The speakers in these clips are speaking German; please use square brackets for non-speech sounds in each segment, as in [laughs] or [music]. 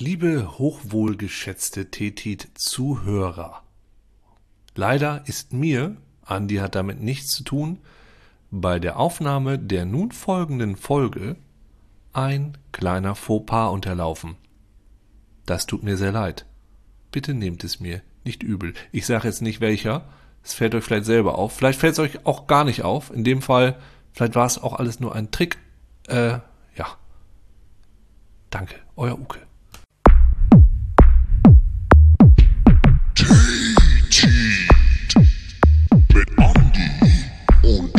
Liebe hochwohlgeschätzte Tetit-Zuhörer, leider ist mir, Andi hat damit nichts zu tun, bei der Aufnahme der nun folgenden Folge ein kleiner Fauxpas unterlaufen. Das tut mir sehr leid. Bitte nehmt es mir nicht übel. Ich sage jetzt nicht welcher. Es fällt euch vielleicht selber auf. Vielleicht fällt es euch auch gar nicht auf. In dem Fall, vielleicht war es auch alles nur ein Trick. Äh, ja. Danke, euer Uke.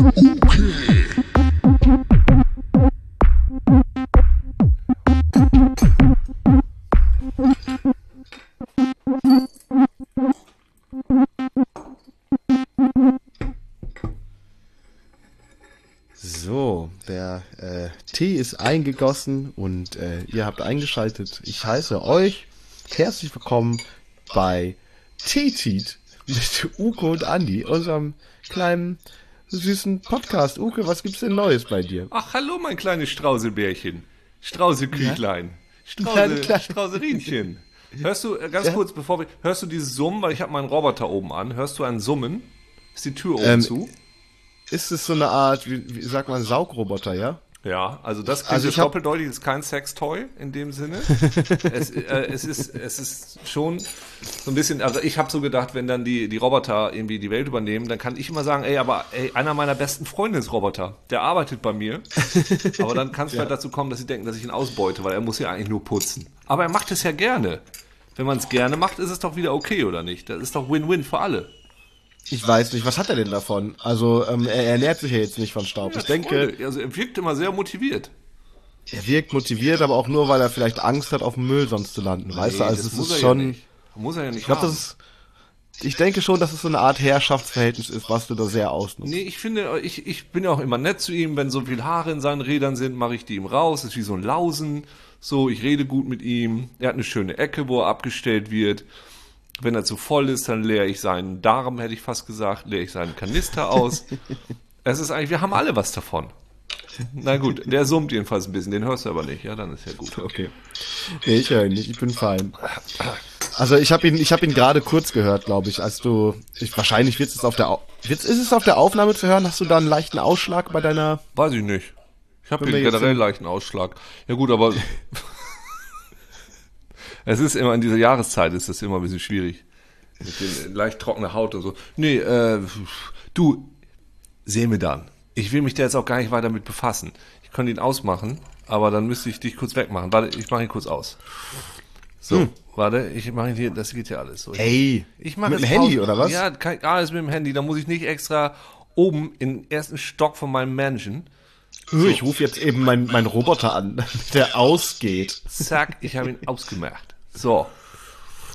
So, der äh, Tee ist eingegossen und äh, ihr habt eingeschaltet. Ich heiße euch herzlich willkommen bei Teetit mit Uke und Andi, unserem kleinen süßen Podcast. Uke, was gibt's denn Neues bei dir? Ach, hallo, mein kleines Straußebärchen. Straußeküchlein. Kleine Strauße, Kleine. Straußerinchen. Hörst du, ganz Ja. kurz, bevor wir, hörst du dieses Summen, weil ich habe meinen Roboter oben an. Hörst du ein Summen? Ist die Tür oben Ähm, zu? Ist es so eine Art, wie, wie sagt man, Saugroboter, ja? Ja, also das klingt Also ich doppeldeutig, ist kein Sextoy in dem Sinne. [laughs] es, äh, es, ist, es ist schon so ein bisschen, also ich habe so gedacht, wenn dann die, die Roboter irgendwie die Welt übernehmen, dann kann ich immer sagen, ey, aber ey, einer meiner besten Freunde ist Roboter, der arbeitet bei mir. [laughs] aber dann kann es vielleicht dazu kommen, dass sie denken, dass ich ihn ausbeute, weil er muss ja eigentlich nur putzen. Aber er macht es ja gerne. Wenn man es gerne macht, ist es doch wieder okay, oder nicht? Das ist doch Win-Win für alle. Ich weiß nicht, was hat er denn davon? Also, ähm, er ernährt sich ja jetzt nicht von Staub. Ich denke, also er wirkt immer sehr motiviert. er wirkt motiviert, aber auch nur, weil er vielleicht Angst hat, auf dem Müll sonst zu landen. Weißt du, Nee, also das es ist schon. Ja. Muss er ja nicht Ich glaube, das ist. Ich denke schon, dass es so eine Art Herrschaftsverhältnis ist, was du da sehr ausnutzt. Nee, ich finde, ich, ich bin ja auch immer nett zu ihm. Wenn so viel Haare in seinen Rädern sind, mache ich die ihm raus. Das ist wie so ein Lausen. So, ich rede gut mit ihm. Er hat eine schöne Ecke, wo er abgestellt wird. Wenn er zu voll ist, dann leere ich seinen Darm, hätte ich fast gesagt, leere ich seinen Kanister aus. [laughs] es ist eigentlich, wir haben alle was davon. Na gut, der summt jedenfalls ein bisschen, den hörst du aber nicht, ja, dann ist ja gut. Okay. Nee, ich höre ihn nicht, ich bin fein. Also ich habe ihn, ich habe ihn gerade kurz gehört, glaube ich, als du. Ich, wahrscheinlich wird es auf der wird's, ist es auf der Aufnahme zu hören? Hast du da einen leichten Ausschlag bei deiner. Weiß ich nicht. Ich habe jetzt generell im- leichten Ausschlag. Ja gut, aber [laughs] es ist immer in dieser Jahreszeit ist das immer ein bisschen schwierig. Mit den leicht trockener Haut und so. Nee, äh, du, sehen wir dann. Ich will mich da jetzt auch gar nicht weiter mit befassen. Ich könnte ihn ausmachen, aber dann müsste ich dich kurz wegmachen. Warte, ich mache ihn kurz aus. So, warte, ich mache ihn hier, das geht ja alles so. Hm. Ey, Ich mache mit dem Handy Pause. oder was? Ja, kein, alles mit dem Handy. Da muss ich nicht extra oben im ersten Stock von meinem Mansion. Ich rufe jetzt eben meinen mein Roboter an, [laughs] der ausgeht. Zack, ich habe ihn ausgemacht. So.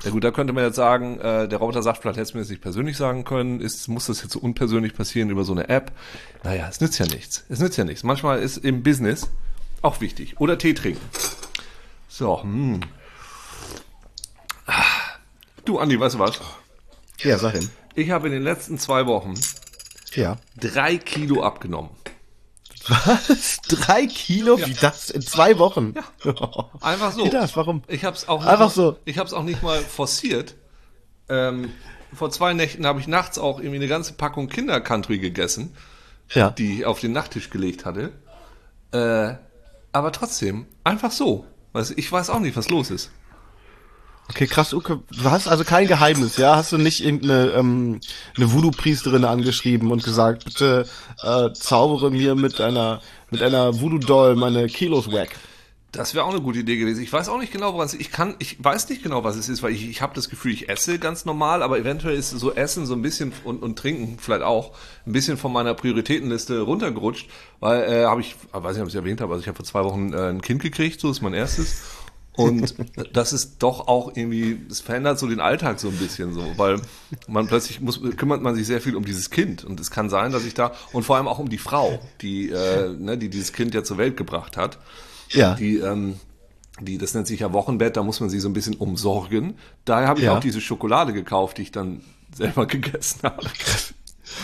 Ja gut, da könnte man jetzt sagen, äh, der Roboter sagt, vielleicht hättest du mir das nicht persönlich sagen können. Ist, muss das jetzt so unpersönlich passieren über so eine App? Naja, es nützt ja nichts. Es nützt ja nichts. Manchmal ist im Business auch wichtig. Oder Tee trinken. So, hm. Du, Andi, weißt du was? Ja, sag ihn. Ich habe in den letzten zwei Wochen Ja. drei Kilo abgenommen. Was? Drei Kilo? Wie das? In zwei Wochen? Ja. [laughs] Einfach so. Wie das? Warum? Ich habe es auch nicht Einfach mal, so. Ich habe es auch nicht mal forciert. Ähm, vor zwei Nächten habe ich nachts auch irgendwie eine ganze Packung Kinder-Country gegessen, Ja. die ich auf den Nachttisch gelegt hatte. Äh, aber trotzdem, einfach so. Ich weiß auch nicht, was los ist. Okay, krass, Uke. Du hast also kein Geheimnis, ja? Hast du nicht irgendeine ähm, eine Voodoo-Priesterin angeschrieben und gesagt, bitte äh, zaubere mir mit einer mit einer Voodoo-Doll meine Kilos weg? Das wäre auch eine gute Idee gewesen. Ich weiß auch nicht genau, woran es. Ich kann, ich weiß nicht genau, was es ist, weil ich, ich habe das Gefühl, ich esse ganz normal, aber eventuell ist so Essen so ein bisschen und, und Trinken vielleicht auch ein bisschen von meiner Prioritätenliste runtergerutscht, weil äh, habe ich, ich weiß nicht, ob ich es erwähnt habe, also ich habe vor zwei Wochen äh, ein Kind gekriegt, so ist mein erstes. Und das ist doch auch irgendwie, es verändert so den Alltag so ein bisschen so, weil man plötzlich muss, kümmert man sich sehr viel um dieses Kind. Und es kann sein, dass ich da, und vor allem auch um die Frau, die, äh, ne, die dieses Kind ja zur Welt gebracht hat Ja. die, ähm, die, das nennt sich ja Wochenbett, da muss man sie so ein bisschen umsorgen. Daher habe ich Ja. auch diese Schokolade gekauft, die ich dann selber [laughs] gegessen habe.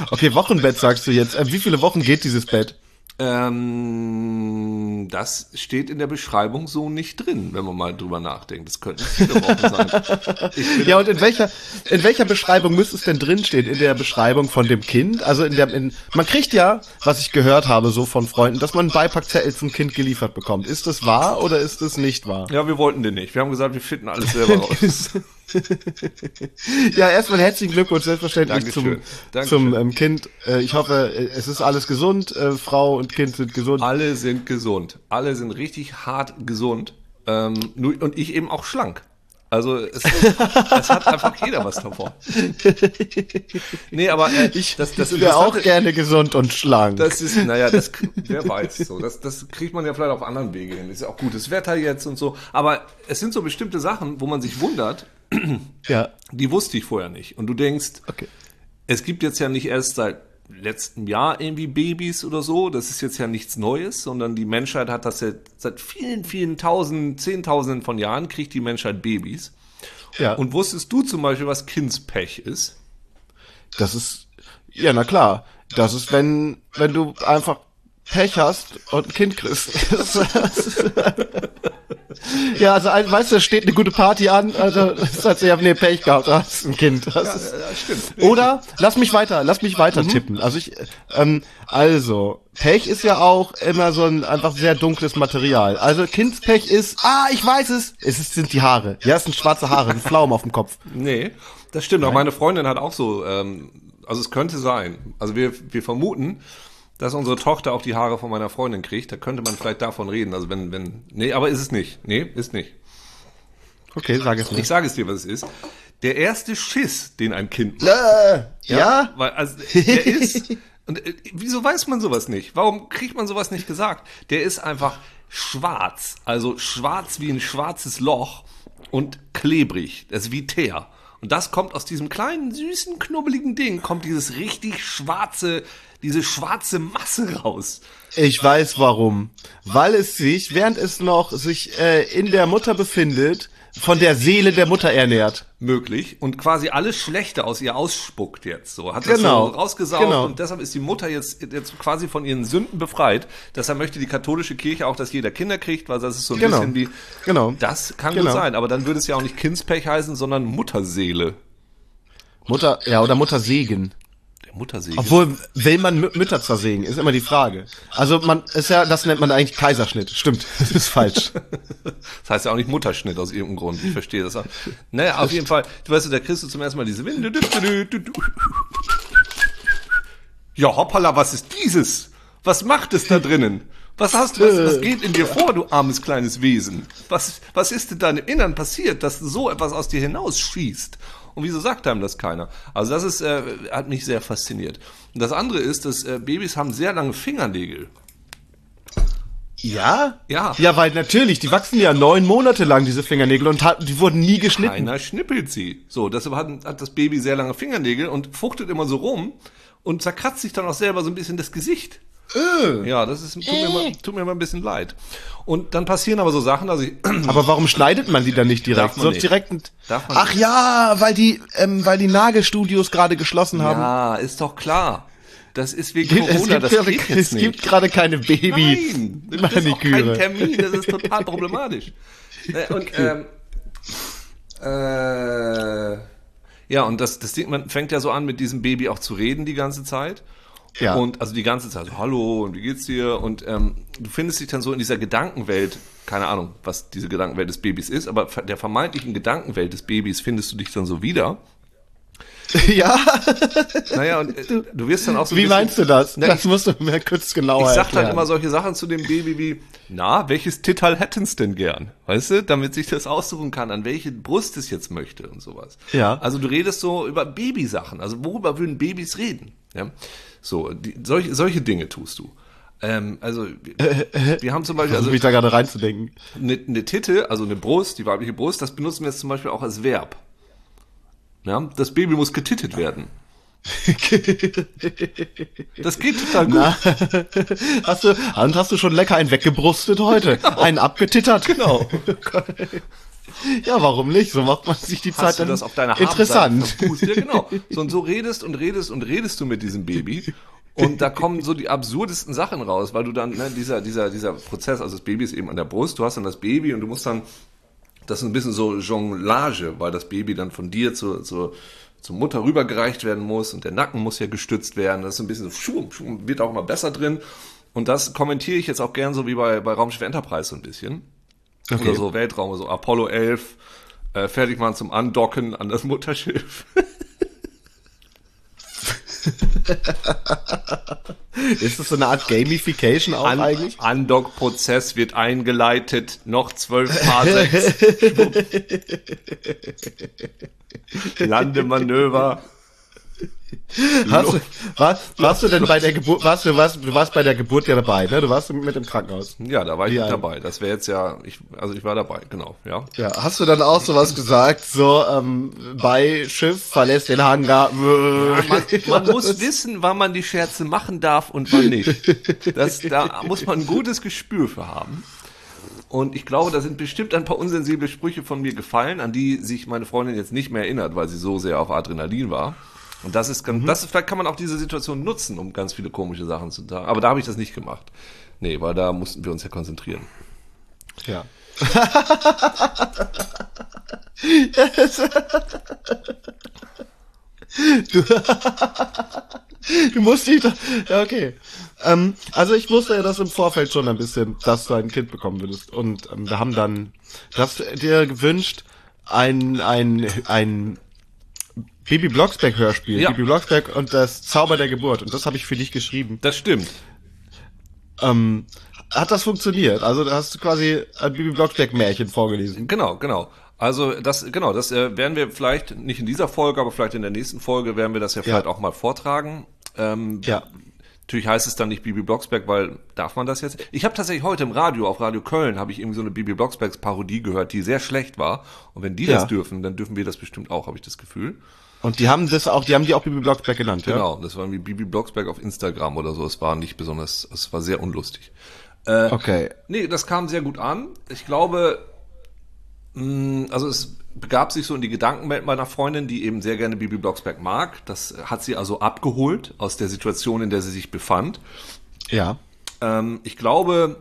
Okay, Wochenbett sagst du jetzt. Äh, wie viele Wochen geht dieses Bett? Ähm, das steht in der Beschreibung so nicht drin, wenn man mal drüber nachdenkt. Das könnten viele Wochen sein. [laughs] Ja, und in welcher, in welcher Beschreibung müsste es denn drinstehen? In der Beschreibung von dem Kind? Also in der, in, man kriegt ja, was ich gehört habe, so von Freunden, dass man einen Beipackzettel zum Kind geliefert bekommt. Ist das wahr oder ist das nicht wahr? ja, wir wollten den nicht. Wir haben gesagt, wir finden alles selber raus. [laughs] [laughs] Ja, erstmal herzlichen Glückwunsch, selbstverständlich Dankeschön. zum, Dankeschön. zum ähm, Kind. Äh, ich hoffe, es ist alles gesund. Äh, Frau und Kind sind gesund. Alle sind gesund. Alle sind richtig hart gesund. Ähm, nur, und ich eben auch schlank. Also es, [laughs] es hat einfach jeder was davon. [laughs] Nee, aber äh, Ich, das, das ich wäre auch gerne gesund und schlank. Das ist, naja, das, wer weiß, so. Das, das kriegt man ja vielleicht auf anderen Wege hin. Ist ja auch gutes Wetter jetzt und so. Aber es sind so bestimmte Sachen, wo man sich wundert, [clears throat] ja, die wusste ich vorher nicht. Und du denkst, okay. es gibt jetzt ja nicht erst seit letztem Jahr irgendwie Babys oder so. Das ist jetzt ja nichts Neues, sondern die Menschheit hat das ja seit vielen, vielen Tausenden, Zehntausenden von Jahren kriegt die Menschheit Babys. Ja, Und wusstest du zum Beispiel, was Kindspech ist? das ist, ja, na klar. Das ist, wenn, wenn du einfach Pech hast und ein Kind kriegst. [laughs] ja, also, weißt du, da steht eine gute Party an, also, das als ich habe nee, Pech gehabt, du hast ein Kind. Das ist, stimmt. Oder lass mich weiter, lass mich weiter tippen. Also ich, ähm, also Pech ist ja auch immer so ein einfach sehr dunkles Material. Also Kindspech ist, ah, ich weiß es, es ist, sind die Haare. Ja, es sind schwarze Haare, ein Pflaum auf dem Kopf. Nee, das stimmt. Auch meine Freundin hat auch so, ähm, also es könnte sein. Also wir, wir vermuten, dass unsere Tochter auch die Haare von meiner Freundin kriegt. Da könnte man vielleicht davon reden. Also wenn, wenn, nee, aber ist es nicht. Nee, ist nicht. Okay, sag es Ich nicht. sage es dir, was es ist. Der erste Schiss, den ein Kind macht. Äh, ja? Weil, also, der ist, und äh, wieso weiß man sowas nicht? Warum kriegt man sowas nicht gesagt? Der ist einfach schwarz. Also schwarz wie ein schwarzes Loch und klebrig. Das ist wie Teer. Und das kommt aus diesem kleinen, süßen, knubbeligen Ding, kommt dieses richtig schwarze, diese schwarze Masse raus. Ich weiß warum. Weil es sich, während es noch sich äh, in der Mutter befindet, von der Seele der Mutter ernährt. Möglich. Und quasi alles Schlechte aus ihr ausspuckt jetzt so. Hat das Genau. so rausgesaugt Genau. und deshalb ist die Mutter jetzt, jetzt quasi von ihren Sünden befreit. Deshalb möchte die katholische Kirche auch, dass jeder Kinder kriegt, weil das ist so ein Genau. bisschen wie, Genau. das kann Genau. gut sein, aber dann würde es ja auch nicht Kindspech heißen, sondern Mutterseele. Mutter, ja, oder Muttersegen. Der Mutterseele. Obwohl, will man Mü- Mütter zersägen, ist immer die Frage. Also man ist ja, das nennt man eigentlich Kaiserschnitt. Stimmt, das ist falsch. [laughs] Das heißt ja auch nicht Mutterschnitt aus irgendeinem Grund. Ich verstehe das auch. Naja, auf jeden Fall, du weißt, da kriegst du zum ersten Mal diese Winde. Ja, hoppala, was ist dieses? Was macht es da drinnen? Was hast du, was, was geht in dir vor, du armes kleines Wesen? Was, was ist denn da im Innern passiert, dass so etwas aus dir hinausschießt? Und wieso sagt einem das keiner? Also das ist, äh, hat mich sehr fasziniert. Und das andere ist, dass äh, Babys haben sehr lange Fingernägel. Ja? Ja. Ja, weil natürlich, die wachsen ja neun Monate lang, diese Fingernägel, und hat, die wurden nie geschnitten. Keiner schnippelt sie. So, deshalb hat, hat das Baby sehr lange Fingernägel und fuchtet immer so rum und zerkratzt sich dann auch selber so ein bisschen das Gesicht. Ja, das ist, tut mir, mal, tut mir mal ein bisschen leid. Und dann passieren aber so Sachen, also ich, [clears throat] Aber warum schneidet man die dann nicht direkt? Darf man Sonst nicht. direkt ein, Darf man Ach ja, weil die, ähm, weil die Nagelstudios gerade geschlossen haben. ja, ist doch klar. Das ist wegen es Corona, gibt, das gerade, geht es jetzt gibt nicht. gerade keine Nein, das ist auch kein. Termin, das ist [laughs] total problematisch. Ne, Und, ähm, äh, ja, und das, das Ding, man fängt ja so an, mit diesem Baby auch zu reden die ganze Zeit. Ja. Und also die ganze Zeit, so, hallo, und wie geht's dir? Und ähm, du findest dich dann so in dieser Gedankenwelt, keine Ahnung, was diese Gedankenwelt des Babys ist, aber der vermeintlichen Gedankenwelt des Babys findest du dich dann so wieder. [laughs] ja, Naja, und äh, du wirst dann auch so wie bisschen- meinst du das? Na, das musst du mir kurz genauer Ich sag erklären. dann immer solche Sachen zu dem Baby wie, na, welches Tittal hätten's denn gern? Weißt du, damit sich das aussuchen kann, an welche Brust es jetzt möchte und sowas. Ja. Also du redest so über Babysachen. Also worüber würden Babys reden? Ja. So, die, solche, solche Dinge tust du. Ähm, also, [laughs] wir, haben zum Beispiel, also mich da gerade reinzudenken. eine, eine Titte, also eine Brust, die weibliche Brust, das benutzen wir jetzt zum Beispiel auch als Verb. Ja, das Baby muss getittet werden. [laughs] Das geht total gut. [laughs] Hast du, und hast du schon lecker einen weggebrustet heute? Einen abgetittert? Genau. [laughs] Ja, warum nicht? So macht man sich die Zeit hast du dann das auf deiner interessant. Ja, genau. [laughs] So und so redest und redest und redest du mit diesem Baby Und da kommen so die absurdesten Sachen raus, weil du dann, ne, dieser, dieser, dieser Prozess, also das Baby ist eben an der Brust, du hast dann das Baby und du musst dann, das ist ein bisschen so Jonglage, weil das Baby dann von dir zu, zu, zur Mutter rübergereicht werden muss und der Nacken muss ja gestützt werden. Das ist ein bisschen so, schum, schum, wird auch immer besser drin. Und das kommentiere ich jetzt auch gern so wie bei, bei Raumschiff Enterprise so ein bisschen. Okay. Oder so Weltraum, so Apollo 11, äh, fertig machen zum Andocken an das Mutterschiff. [laughs] Ist das so eine Art Gamification auch An eigentlich? Andock-Prozess wird eingeleitet, noch zwölf Parsecs. [laughs] Landemanöver. Hast du, warst, warst du denn bei der Geburt, warst du, warst, du warst bei der Geburt ja dabei, ne? Du warst mit im Krankenhaus. Ja, da war ich Ja. mit dabei. Das wäre jetzt ja, ich, also ich war dabei, genau, ja. Ja, hast du dann auch sowas gesagt, so, ähm, bei Schiff verlässt den Hangar. Man, man muss [laughs] wissen, wann man die Scherze machen darf und wann nicht. Das, da muss man ein gutes Gespür für haben. Und ich glaube, da sind bestimmt ein paar unsensible Sprüche von mir gefallen, an die sich meine Freundin jetzt nicht mehr erinnert, weil sie so sehr auf Adrenalin war. Und das ist ganz, das ist, vielleicht kann man auch diese Situation nutzen, um ganz viele komische Sachen zu sagen. Aber da habe ich das nicht gemacht. Nee, weil da mussten wir uns ja konzentrieren. Ja. [laughs] du, du musst dich da, ja, okay. Ähm, also ich wusste ja das im Vorfeld schon ein bisschen, dass du ein Kind bekommen würdest. Und ähm, wir haben dann, du hast dir gewünscht, ein, ein, ein Bibi Blocksberg Hörspiel, Ja. Bibi Blocksberg und das Zauber der Geburt. Und das habe ich für dich geschrieben. Das stimmt. Ähm, hat das funktioniert? Also da hast du quasi ein Bibi Blocksberg Märchen vorgelesen. Genau, genau. Also das, genau, das äh, werden wir vielleicht nicht in dieser Folge, aber vielleicht in der nächsten Folge werden wir das ja vielleicht auch mal vortragen. Ähm, Ja. Natürlich heißt es dann nicht Bibi Blocksberg, weil darf man das jetzt? Ich habe tatsächlich heute im Radio, auf Radio Köln, habe ich irgendwie so eine Bibi Blocksbergs Parodie gehört, die sehr schlecht war. Und wenn die Ja. das dürfen, dann dürfen wir das bestimmt auch, habe ich das Gefühl. Und die haben das auch, die haben die auch Bibi Blocksberg genannt, ja? Genau, das war wie Bibi Blocksberg auf Instagram oder so. Es war nicht besonders, es war sehr unlustig. Okay. Nee, das kam sehr gut an. Ich glaube, mh, also es begab sich so in die Gedankenwelt meiner Freundin, die eben sehr gerne Bibi Blocksberg mag. Das hat sie also abgeholt aus der Situation, in der sie sich befand. Ja. Ähm, ich glaube,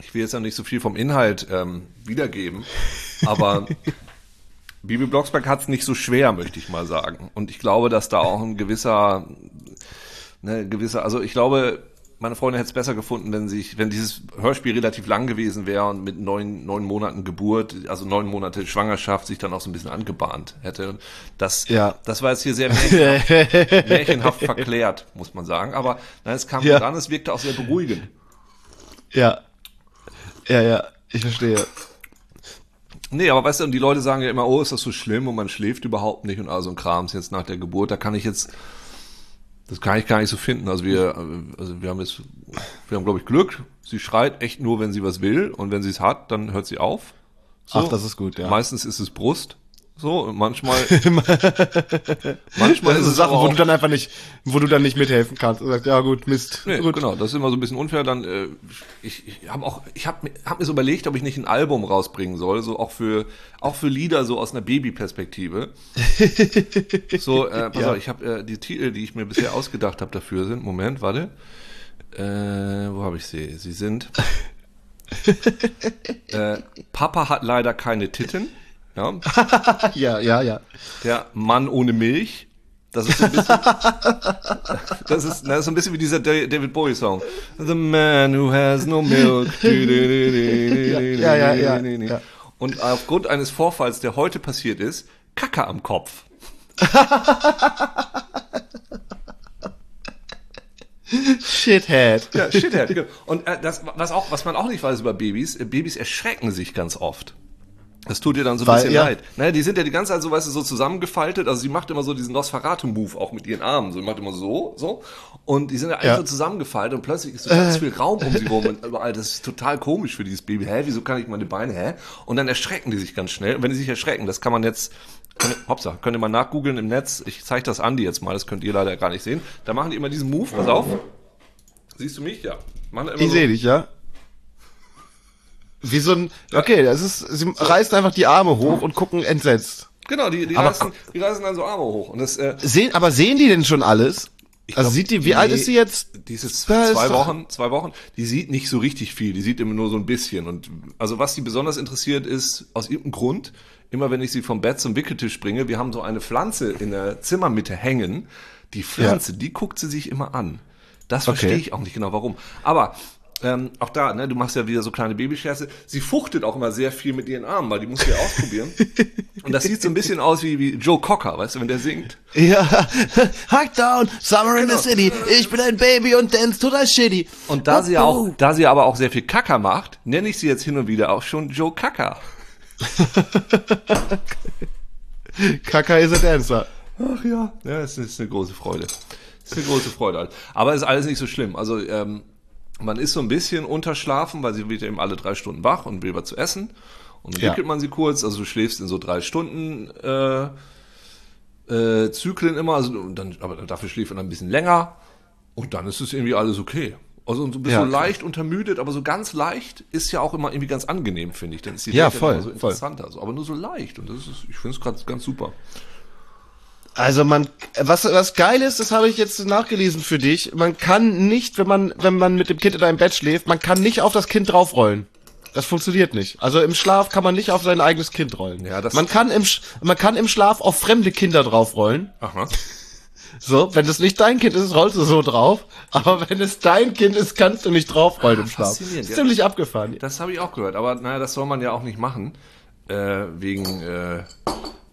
ich will jetzt ja nicht so viel vom Inhalt ähm, wiedergeben, aber [laughs] Bibi Blocksberg hat es nicht so schwer, möchte ich mal sagen. Und ich glaube, dass da auch ein gewisser, ne, gewisser, also ich glaube, meine Freundin hätte es besser gefunden, wenn sich, wenn dieses Hörspiel relativ lang gewesen wäre und mit neun, neun Monaten Geburt, also neun Monate Schwangerschaft sich dann auch so ein bisschen angebahnt hätte. Das, Ja. das war jetzt hier sehr märchenhaft, [laughs] märchenhaft verklärt, muss man sagen. Aber nein, es kam Ja. gut an, es wirkte auch sehr beruhigend. Ja. Ja, ja, ich verstehe. Nee, aber weißt du, und die Leute sagen ja immer, oh, ist das so schlimm und man schläft überhaupt nicht und all so ein Krams jetzt nach der Geburt. Da kann ich jetzt, das kann ich gar nicht so finden. Also wir, also wir haben jetzt, wir haben glaube ich Glück. Sie schreit echt nur, wenn sie was will und wenn sie es hat, dann hört sie auf. So. Ach, das ist gut, ja. Meistens ist es Brust. So, manchmal, [laughs] manchmal Das ist sind es Sachen, wo du dann einfach nicht, wo du dann nicht mithelfen kannst und sagst, ja gut, Mist. Nee, gut. genau, das ist immer so ein bisschen unfair. Dann, äh, ich, ich habe auch, ich habe mir, hab mir so überlegt, ob ich nicht ein Album rausbringen soll, so auch für, auch für Lieder so aus einer Babyperspektive. [laughs] so, äh, pass Ja. auf, ich habe äh, die Titel, die ich mir bisher ausgedacht habe dafür sind. Moment, warte. Äh, wo habe ich sie? Sie sind. [laughs] äh, Papa hat leider keine Titten. Ja. [laughs] Ja, ja, ja. Der Mann ohne Milch. Das ist so ein bisschen, [laughs] das ist, das ist so ein bisschen wie dieser Da- David Bowie Song. The man who has no milk. Ja, ja, ja, ja. Und aufgrund eines Vorfalls, der heute passiert ist, Kacke am Kopf. [laughs] Shithead. Ja, Shithead. genau. Und äh, das, was auch, was man auch nicht weiß über Babys, äh, Babys erschrecken sich ganz oft. Das tut ihr dann so ein Weil- bisschen ja. leid. Naja, die sind ja die ganze Zeit so, weißt du, so zusammengefaltet. Also sie macht immer so diesen Nosferatu-Move auch mit ihren Armen. So, sie macht immer so, so. Und die sind ja eigentlich Ja. so zusammengefaltet und plötzlich ist so ganz viel Raum um sie rum und überall. Das ist total komisch für dieses Baby. Hä, wieso kann ich meine Beine, hä? Und dann erschrecken die sich ganz schnell. Und wenn die sich erschrecken, das kann man jetzt, könnt, ihr- hoppsa, könnt ihr mal nachgoogeln im Netz. Ich zeige das Andi jetzt mal, das könnt ihr leider gar nicht sehen. Da machen die immer diesen Move, pass auf. Siehst du mich? Ja. Ich so- sehe dich, ja. Wie so ein, okay, das ist, sie reißen einfach die Arme hoch und gucken entsetzt. Genau, die, die, Aber- reißen, die reißen dann so Arme hoch. Und das, äh, Sehen, aber sehen die denn schon alles? Also sieht die, wie alt ist sie jetzt? Die ist jetzt Ja, ist zwei Wochen, zwei Wochen. Die sieht nicht so richtig viel. Die sieht immer nur so ein bisschen. Und also was die besonders interessiert ist, aus irgendeinem Grund, immer wenn ich sie vom Bett zum Wickeltisch bringe, wir haben so eine Pflanze in der Zimmermitte hängen. Die Pflanze, die guckt sie sich immer an. Das verstehe Okay. ich auch nicht genau warum. Aber ähm, auch da, ne, du machst ja wieder so kleine Babyscherze. Sie fuchtet auch immer sehr viel mit ihren Armen, weil die muss ja ausprobieren. [laughs] Und das sieht so ein bisschen aus wie, wie Joe Cocker, weißt du, wenn der singt. Ja, [laughs] Hack down, Summer in Genau. the City. Ich bin ein Baby und dance total shitty. Und da sie ja auch, da sie aber auch sehr viel Kacker macht, nenne ich sie jetzt hin und wieder auch schon Joe Kacker. [laughs] Kaka is a dancer. Ach ja. Ja, es ist eine große Freude. Es ist eine große Freude. Aber es ist alles nicht so schlimm. Also, ähm, man ist so ein bisschen unterschlafen, weil sie wird eben alle drei Stunden wach und will was zu essen. Und dann Ja. wickelt man sie kurz, also du schläfst in so drei Stunden äh, äh, Zyklen immer, also dann, aber dafür schläft man ein bisschen länger und dann ist es irgendwie alles okay. Also und du bist Ja, so leicht untermüdet, aber so ganz leicht ist ja auch immer irgendwie ganz angenehm, finde ich. Dann ist die Ja, Welt ja voll, so voll. interessanter. So, aber nur so leicht und das ist, ich finde es gerade ganz super. Also man, was, was geil ist, das habe ich jetzt nachgelesen für dich. Man kann nicht, wenn man, wenn man mit dem Kind in einem Bett schläft, man kann nicht auf das Kind draufrollen. Das funktioniert nicht. Also im Schlaf kann man nicht auf sein eigenes Kind rollen. Ja, das- man kann im, Sch- man kann im Schlaf auf fremde Kinder draufrollen. Aha. So, wenn es nicht dein Kind ist, rollst du so drauf. Aber wenn es dein Kind ist, kannst du nicht draufrollen im Schlaf. faszinierend, Ist ja. ziemlich abgefahren. Das habe ich auch gehört, aber naja, das soll man ja auch nicht machen. Äh, wegen äh,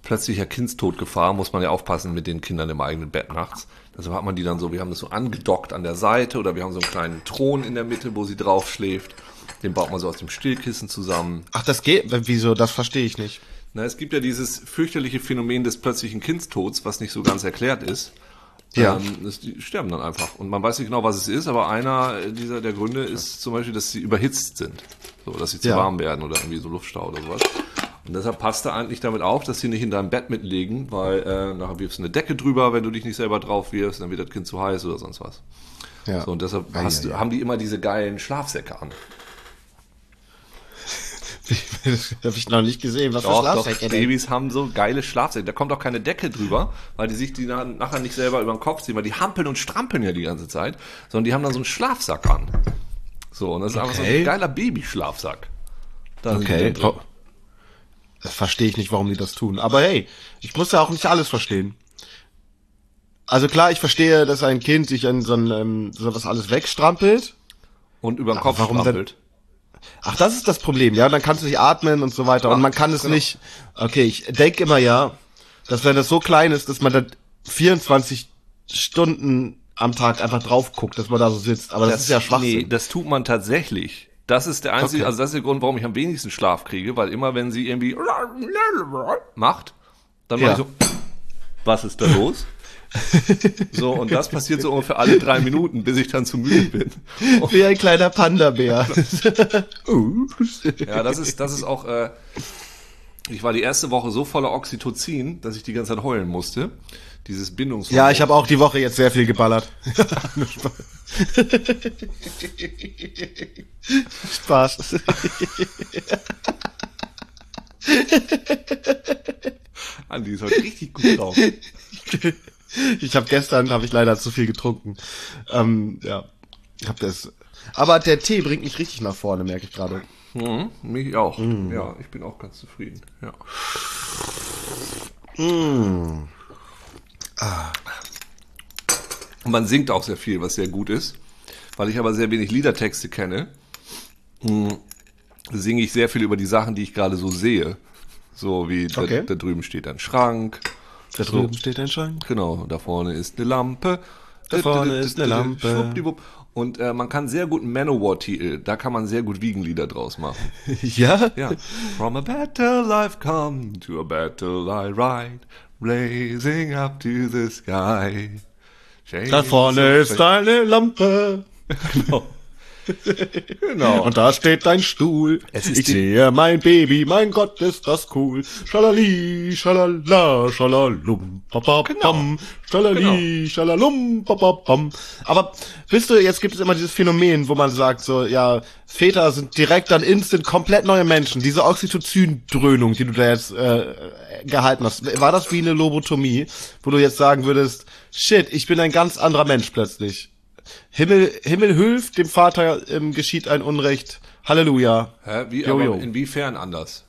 plötzlicher Kindstodgefahr muss man ja aufpassen mit den Kindern im eigenen Bett nachts. Deshalb hat man die dann so, wir haben das so angedockt an der Seite oder wir haben so einen kleinen Thron in der Mitte, wo sie drauf schläft. Den baut man so aus dem Stillkissen zusammen. Ach, das geht, wieso? Das verstehe ich nicht. Na, es gibt ja dieses fürchterliche Phänomen des plötzlichen Kindstods, was nicht so ganz erklärt ist. Ja. Ähm, die sterben dann einfach. Und man weiß nicht genau, was es ist, aber einer dieser der Gründe ist zum Beispiel, dass sie überhitzt sind. So, dass sie zu Ja. warm werden oder irgendwie so Luftstau oder sowas. Und deshalb passt da eigentlich damit auf, dass sie nicht in deinem Bett mitlegen, weil äh, nachher wirfst du eine Decke drüber, wenn du dich nicht selber drauf wirfst, dann wird das Kind zu heiß oder sonst was. Ja. So, und deshalb Ei, hast du, ei. haben die immer diese geilen Schlafsäcke an. [laughs] das habe ich noch nicht gesehen. Was Doch, für doch, Schlafsäcke denn? Babys haben so geile Schlafsäcke. Da kommt auch keine Decke drüber, weil die sich die na- nachher nicht selber über den Kopf ziehen, weil die hampeln und strampeln ja die ganze Zeit, sondern die haben dann so einen Schlafsack an. So, und das ist einfach so Okay. ein geiler Babyschlafsack. Da Okay. Das verstehe ich nicht, warum die das tun. Aber hey, ich muss ja auch nicht alles verstehen. Also klar, ich verstehe, dass ein Kind sich an so ein, ähm, sowas alles wegstrampelt. Und über den Kopf warum denn- strampelt. Ach, das ist das Problem, ja. Dann kannst du nicht atmen und so weiter. Und man kann es genau. nicht. Okay, ich denke immer ja, dass wenn das so klein ist, dass man da 24 Stunden am Tag einfach drauf guckt, dass man da so sitzt. Aber das, ist ja Schwachsinn. Nee, das tut man tatsächlich. Das ist der einzige, Okay. also das ist der Grund, warum ich am wenigsten Schlaf kriege, weil immer wenn sie irgendwie macht, dann Ja. mach ich so, was ist da los? [laughs] so, und das passiert so ungefähr alle drei Minuten, bis ich dann zu müde bin. [laughs] Wie ein kleiner Panda-Bär. [laughs] Ja, das ist, das ist auch, äh, ich war die erste Woche so voller Oxytocin, dass ich die ganze Zeit heulen musste. Dieses Bindungshormon. Ja, ich habe auch die Woche jetzt sehr viel geballert. [laughs] Spaß. [laughs] Andi ist heute richtig gut drauf. Ich habe gestern habe ich leider zu viel getrunken. Ähm, ja, habe das. Aber der Tee bringt mich richtig nach vorne, merke ich gerade. Mhm, mich auch. Mm. Ja, ich bin auch ganz zufrieden. Ja. Und man singt auch sehr viel, was sehr gut ist. Weil ich aber sehr wenig Liedertexte kenne, mh, singe ich sehr viel über die Sachen, die ich gerade so sehe. So wie da, Okay. da drüben steht ein Schrank. Da drüben steht ein Schrank. Genau, da vorne ist eine Lampe. Da vorne ist eine Lampe. Und äh, man kann sehr gut Manowar-Titel, da kann man sehr gut Wiegenlieder draus machen. [laughs] Ja? Ja. From a better life come to a better life ride, blazing up to the sky. Da vorne ist eine Lampe. [laughs] Genau. [laughs] Genau. Und da steht dein Stuhl. Es ist ich sehe mein Baby, mein Gott, ist das cool. Schalali, schalala, schalalum, papapam. Genau. Schalali, schalalum, papapam. Aber wisst du, jetzt gibt es immer dieses Phänomen, wo man sagt so, ja, Väter sind direkt dann instant komplett neue Menschen. Diese Oxytocin-Dröhnung, die du da jetzt äh, gehalten hast, war das wie eine Lobotomie, wo du jetzt sagen würdest, shit, ich bin ein ganz anderer Mensch plötzlich. Himmel, Himmel hilft, dem Vater ähm, geschieht ein Unrecht. Halleluja. Hä? Wie, Jo, jo. inwiefern anders?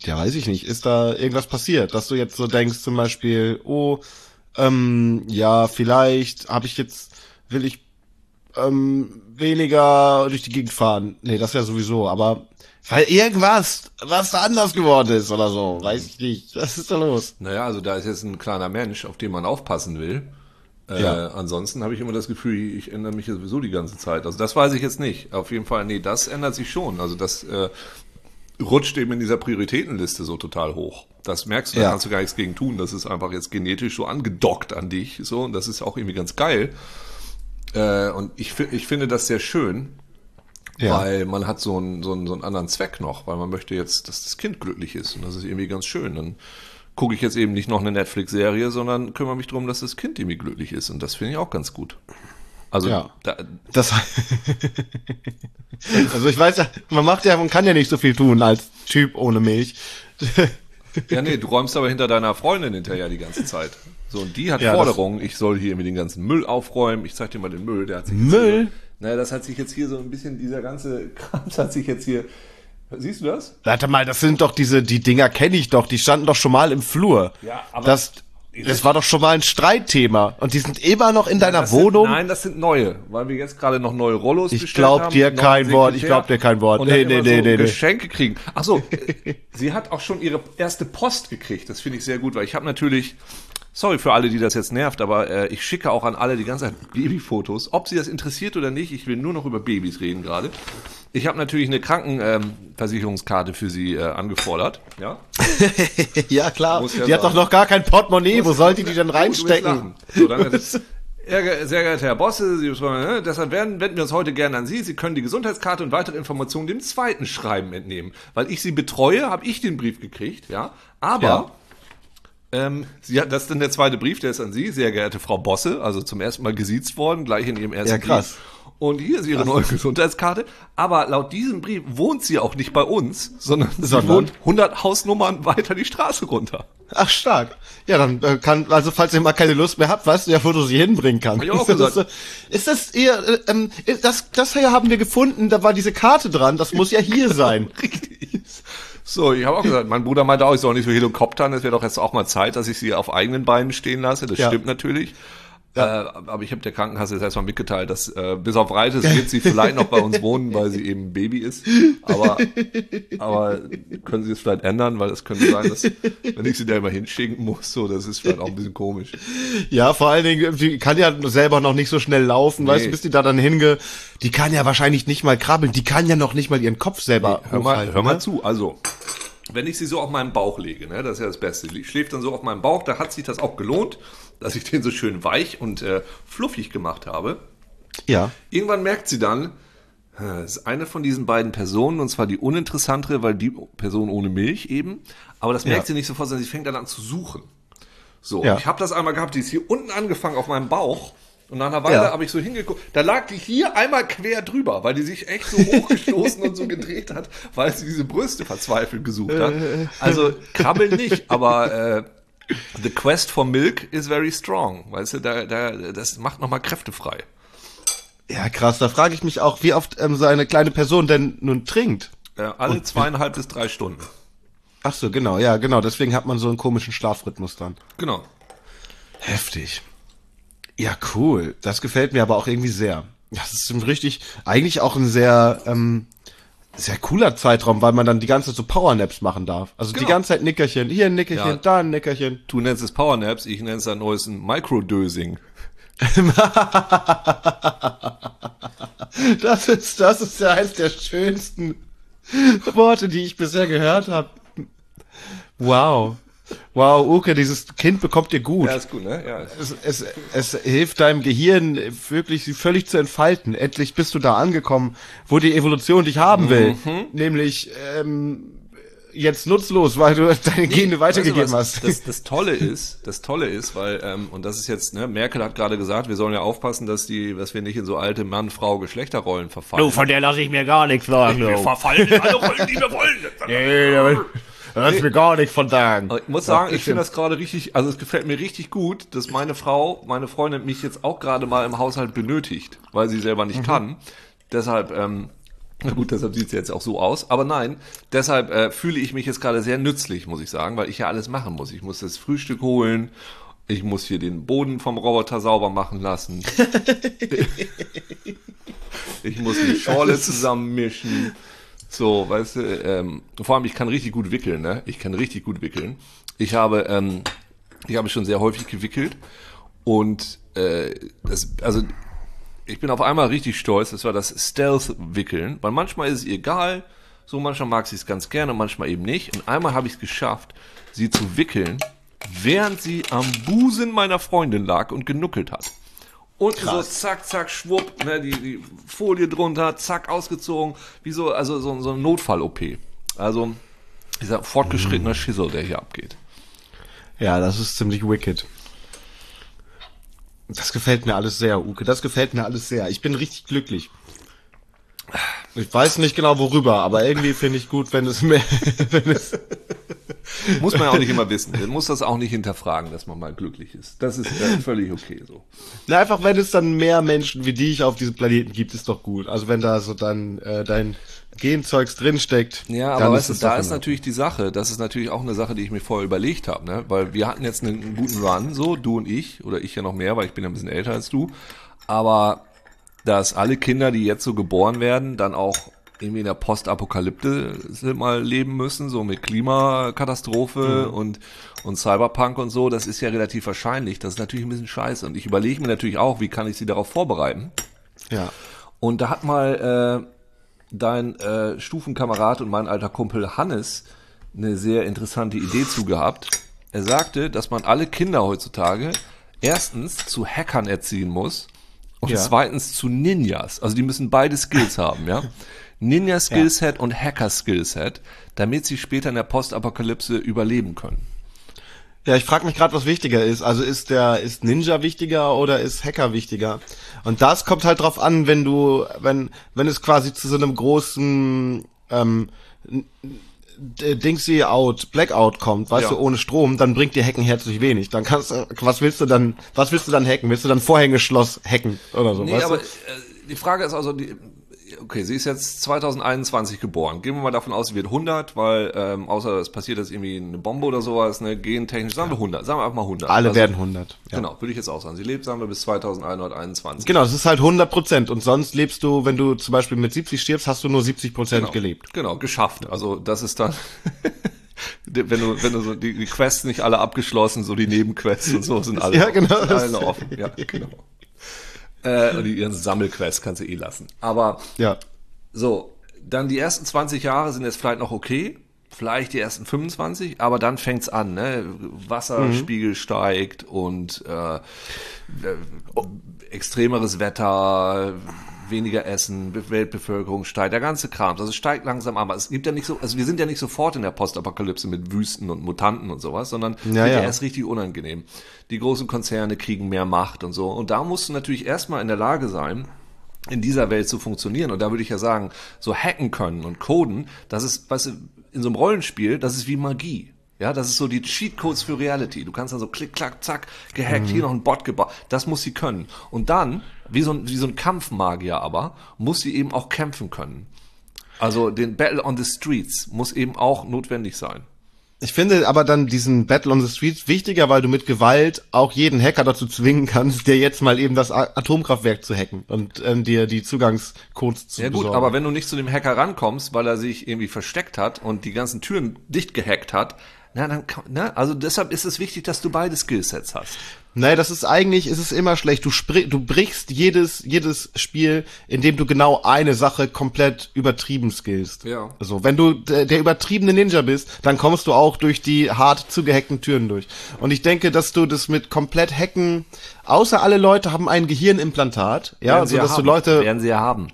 Ja, weiß ich nicht. Ist da irgendwas passiert, dass du jetzt so denkst, zum Beispiel, oh, ähm, ja, vielleicht habe ich jetzt, will ich ähm, weniger durch die Gegend fahren. Nee, das ja sowieso, aber weil irgendwas, was da anders geworden ist oder so, weiß ich nicht. Was ist da los? Naja, also da ist jetzt ein kleiner Mensch, auf den man aufpassen will. Äh, Ja. Ansonsten habe ich immer das Gefühl, ich ändere mich sowieso die ganze Zeit. Also das weiß ich jetzt nicht. Auf jeden Fall, nee, das ändert sich schon. Also das äh, rutscht eben in dieser Prioritätenliste so total hoch. Das merkst du, da Ja. kannst du gar nichts gegen tun. Das ist einfach jetzt genetisch so angedockt an dich. So, und das ist auch irgendwie ganz geil. Äh, und ich, ich finde das sehr schön. Ja. Weil man hat so einen, so, einen, so einen anderen Zweck noch, weil man möchte jetzt, dass das Kind glücklich ist. Und das ist irgendwie ganz schön. Dann gucke ich jetzt eben nicht noch eine Netflix-Serie, sondern kümmere mich darum, dass das Kind irgendwie glücklich ist. Und das finde ich auch ganz gut. Also, Ja. da, Das [laughs] also ich weiß ja, man macht ja, man kann ja nicht so viel tun als Typ ohne Milch. ja, nee, du räumst aber hinter deiner Freundin hinterher die ganze Zeit. So, und die hat Ja, Forderungen, ich soll hier irgendwie den ganzen Müll aufräumen. Ich zeig dir mal den Müll, der hat sich jetzt Müll? So, naja, das hat sich jetzt hier so ein bisschen, dieser ganze [laughs] Kram hat sich jetzt hier, siehst du das? Warte mal, das sind doch diese, die Dinger kenne ich doch, die standen doch schon mal im Flur. Ja, aber- das, das war doch schon mal ein Streitthema. Und die sind immer noch in deiner Das Wohnung. Sind, nein, das sind neue, weil wir jetzt gerade noch neue Rollos Ich glaub haben, dir kein Wort, ich glaub dir kein Wort. Nee, nee, nee, so nee, nee. Geschenke kriegen. Ach so, [laughs] sie hat auch schon ihre erste Post gekriegt. Das finde ich sehr gut, weil ich habe natürlich, sorry für alle, die das jetzt nervt, aber äh, ich schicke auch an alle die ganze Zeit Babyfotos. Ob sie das interessiert oder nicht, ich will nur noch über Babys reden gerade. Ich habe natürlich eine Krankenversicherungskarte für sie äh, angefordert. Ja. [laughs] ja, klar. Ja die hat doch noch gar kein Portemonnaie. Wo soll die die denn reinstecken? So, dann [laughs] sehr ge- sehr geehrter Herr Bosse, Sie, äh, deshalb werden, wenden wir uns heute gerne an Sie. Sie können die Gesundheitskarte und weitere Informationen dem zweiten Schreiben entnehmen. Weil ich Sie betreue, habe ich den Brief gekriegt, ja. Aber Ja. Ähm, sie hat, das ist dann der zweite Brief, der ist an Sie, sehr geehrte Frau Bosse, also zum ersten Mal gesiezt worden, gleich in Ihrem ersten Ja, krass. Brief. Und hier ist Ihre neue Gesundheitskarte. Aber laut diesem Brief wohnt sie auch nicht bei uns, sondern, sie Sondern? wohnt 100 Hausnummern weiter die Straße runter. Ach, stark. Ja, dann äh, kann, also falls ihr mal keine Lust mehr habt, weißt du ja, wo du sie hinbringen kannst. ich auch ist, das, gesagt. so- ist das ihr, äh, ähm, das, das hier haben wir gefunden, da war diese Karte dran, das muss ja hier [laughs] sein. Richtig. So, ich habe auch gesagt, mein Bruder meinte auch, ich soll nicht so helikoptern, es wäre doch jetzt auch mal Zeit, dass ich sie auf eigenen Beinen stehen lasse. Das Ja. stimmt natürlich. Äh, aber ich habe der Krankenkasse jetzt erstmal mitgeteilt, dass äh, bis auf Reites wird sie vielleicht noch bei uns wohnen, weil sie eben Baby ist. Aber, aber können sie es vielleicht ändern, weil es könnte sein, dass wenn ich sie da immer hinschicken muss, so, das ist vielleicht auch ein bisschen komisch. Ja, vor allen Dingen, die kann ja selber noch nicht so schnell laufen, weißt du, bis die da dann hinge, die kann ja wahrscheinlich nicht mal krabbeln, die kann ja noch nicht mal ihren Kopf selber Hör mal, hör mal ne? zu. Also, wenn ich sie so auf meinen Bauch lege, ne, das ist ja das Beste. Die schläft dann so auf meinem Bauch, da hat sich das auch gelohnt, dass ich den so schön weich und äh, fluffig gemacht habe. Ja. Irgendwann merkt sie dann, äh, es ist eine von diesen beiden Personen, und zwar die uninteressantere, weil die Person ohne Milch eben. Aber das merkt Ja. sie nicht sofort, sondern sie fängt dann an zu suchen. So, Ja. ich habe das einmal gehabt, die ist hier unten angefangen auf meinem Bauch. Und nach einer Weile Ja. habe ich so hingeguckt, da lag die hier einmal quer drüber, weil die sich echt so [laughs] hochgestoßen und so gedreht hat, weil sie diese Brüste verzweifelt gesucht hat. Also krabbeln nicht, aber äh, the quest for milk is very strong. Weißt du, da, da, das macht nochmal Kräfte frei. Ja, krass, da frage ich mich auch, wie oft ähm, so eine kleine Person denn nun trinkt. Äh, alle zweieinhalb bis drei Stunden. Ach so, genau, ja, genau, deswegen hat man so einen komischen Schlafrhythmus dann. Genau. Heftig. Ja, cool. Das gefällt mir aber auch irgendwie sehr. Das ist richtig, eigentlich auch ein sehr, ähm, sehr cooler Zeitraum, weil man dann die ganze Zeit so Powernaps machen darf. Also die Genau. ganze Zeit Nickerchen, hier ein Nickerchen, Ja. da ein Nickerchen. Du nennst es Powernaps, ich nenne es seit neuestem Microdosing. [laughs] Das ist, das ist ja eins der schönsten Worte, die ich bisher gehört habe. Wow. Wow, Uke, dieses Kind bekommt dir gut. Ja, ist gut, ne? Ja. Es, es, es hilft deinem Gehirn wirklich sie völlig zu entfalten. Endlich bist du da angekommen, wo die Evolution dich haben will. Mhm. Nämlich ähm, jetzt nutzlos, weil du [laughs] deine Gene weitergegeben Weißt du was? hast. Das, das Tolle ist, das Tolle ist, weil, ähm, und das ist jetzt, ne, Merkel hat gerade gesagt, wir sollen ja aufpassen, dass die, dass wir nicht in so alte Mann-Frau-Geschlechterrollen verfallen. Du, von der lasse ich mir gar nichts sagen. wir verfallen in alle Rollen, die wir wollen. Nee, da da lass mir gar nicht von sagen. Ich muss sagen, ich finde das gerade richtig, also es gefällt mir richtig gut, dass meine Frau, meine Freundin mich jetzt auch gerade mal im Haushalt benötigt, weil sie selber nicht kann. Deshalb, ähm, na gut, deshalb sieht sie jetzt auch so aus. Aber nein, deshalb äh, fühle ich mich jetzt gerade sehr nützlich, muss ich sagen, weil ich ja alles machen muss. Ich muss das Frühstück holen, ich muss hier den Boden vom Roboter sauber machen lassen. [laughs] ich muss die Schorle zusammenmischen. So, weißt du, ähm, vor allem ich kann richtig gut wickeln, ne? Ich kann richtig gut wickeln. Ich habe, ähm, ich habe schon sehr häufig gewickelt und äh, das, also ich bin auf einmal richtig stolz, das war das Stealth-Wickeln, weil manchmal ist es ihr egal, so manchmal mag sie es ganz gerne, manchmal eben nicht. Und einmal habe ich es geschafft, sie zu wickeln, während sie am Busen meiner Freundin lag und genuckelt hat. Und so zack, zack, schwupp, ne, die, die Folie drunter, zack, ausgezogen, wie so, also so, so ein Notfall-OP. Also dieser fortgeschrittener Schissel, der hier abgeht. Ja, das ist ziemlich wicked. Das gefällt mir alles sehr, Uke. Das gefällt mir alles sehr. Ich bin richtig glücklich. Ich weiß nicht genau worüber, aber irgendwie finde ich gut, wenn es mehr, [laughs] wenn es, [laughs] Muss man ja auch nicht immer wissen. Man muss das auch nicht hinterfragen, dass man mal glücklich ist. Das ist äh, völlig okay so. na, einfach wenn es dann mehr Menschen wie dich auf diesem Planeten gibt, ist doch gut. Also wenn da so dann äh, dein Genzeugs drinsteckt. Ja, aber weißt du, da ist natürlich die Sache, das ist natürlich auch eine Sache, die ich mir vorher überlegt habe, ne? Weil wir hatten jetzt einen guten Run, so, du und ich, oder ich ja noch mehr, weil ich bin ja ein bisschen älter als du. Aber dass alle Kinder, die jetzt so geboren werden, dann auch irgendwie in der Postapokalypse mal leben müssen, so mit Klimakatastrophe Mhm. und, und Cyberpunk und so, das ist ja relativ wahrscheinlich. Das ist natürlich ein bisschen scheiße. Und ich überlege mir natürlich auch, wie kann ich sie darauf vorbereiten. Ja. Und da hat mal äh, dein äh, Stufenkamerad und mein alter Kumpel Hannes eine sehr interessante Idee zu gehabt. Er sagte, dass man alle Kinder heutzutage erstens zu Hackern erziehen muss und Ja. zweitens zu Ninjas. Also die müssen beide Skills [laughs] haben, ja. Ninja-Skillset und Hacker-Skillset, damit sie später in der Postapokalypse überleben können. Ja, ich frage mich gerade, was wichtiger ist. Also ist der ist Ninja wichtiger oder ist Hacker wichtiger? Und das kommt halt drauf an, wenn du, wenn wenn es quasi zu so einem großen ähm, Dingsy out, Blackout kommt, weißt Ja. du, ohne Strom, dann bringt dir Hacken herzlich wenig. Dann kannst du, was willst du dann, was willst du dann hacken? Willst du dann Vorhängeschloss hacken oder so? Nee, aber du? äh, die Frage ist also, die, okay, sie ist jetzt 2021 geboren. Gehen wir mal davon aus, sie wird 100, weil ähm, außer es passiert jetzt irgendwie eine Bombe oder sowas, ne, gentechnisch, sagen wir 100, sagen wir einfach mal 100. Alle Also, werden 100. Ja. Genau, würde ich jetzt auch sagen. Sie lebt, sagen wir, bis 2121. Genau, das ist halt 100 Prozent. Und sonst lebst du, wenn du zum Beispiel mit 70 stirbst, hast du nur 70 Prozent genau. gelebt. Genau, geschafft. Also das ist dann, [laughs] wenn du, wenn du so die, die Quests nicht alle abgeschlossen, so die Nebenquests und so sind [laughs] alle, Ja, genau. sind alle offen. Ja, genau. Äh, und die ihren Sammelquests kannst du eh lassen. Aber Ja. So, dann die ersten 20 Jahre sind jetzt vielleicht noch okay, vielleicht die ersten 25, aber dann fängt's an, ne? Wasserspiegel steigt und äh, äh, extremeres Wetter, weniger Essen, Be- Weltbevölkerung steigt, der ganze Kram. Also es steigt langsam an. Aber es gibt ja nicht so, also wir sind ja nicht sofort in der Postapokalypse mit Wüsten und Mutanten und sowas, sondern ja. ja erst richtig unangenehm. Die großen Konzerne kriegen mehr Macht und so. Und da musst du natürlich erstmal in der Lage sein, in dieser Welt zu funktionieren. Und da würde ich ja sagen, so hacken können und coden, das ist, weißt du, in so einem Rollenspiel, das ist wie Magie. Ja, das ist so die Cheatcodes für Reality. Du kannst dann so klick, klack, zack, gehackt, hier noch ein Bot gebaut. Das muss sie können. Und dann, wie so ein, wie so ein Kampfmagier aber, muss sie eben auch kämpfen können. Also den Battle on the Streets muss eben auch notwendig sein. Ich finde aber dann diesen Battle on the Streets wichtiger, weil du mit Gewalt auch jeden Hacker dazu zwingen kannst, der jetzt mal eben das Atomkraftwerk zu hacken und ähm, dir die Zugangscodes zu Ja gut, besorgen. aber wenn du nicht zu dem Hacker rankommst, weil er sich irgendwie versteckt hat und die ganzen Türen dicht gehackt hat, na, dann kann, ne? Also deshalb ist es wichtig, dass du beide Skillsets hast. Nein, das ist eigentlich, ist es immer schlecht. Du, sprich, du brichst jedes, jedes Spiel, indem du genau eine Sache komplett übertrieben skillst. Ja. So, wenn du der, übertriebene Ninja bist, dann kommst du auch durch die hart zugehackten Türen durch. Und ich denke, dass du das mit komplett hacken, außer alle Leute haben ein Gehirnimplantat, ja, Werden also ja dass du. Leute, Werden sie ja haben.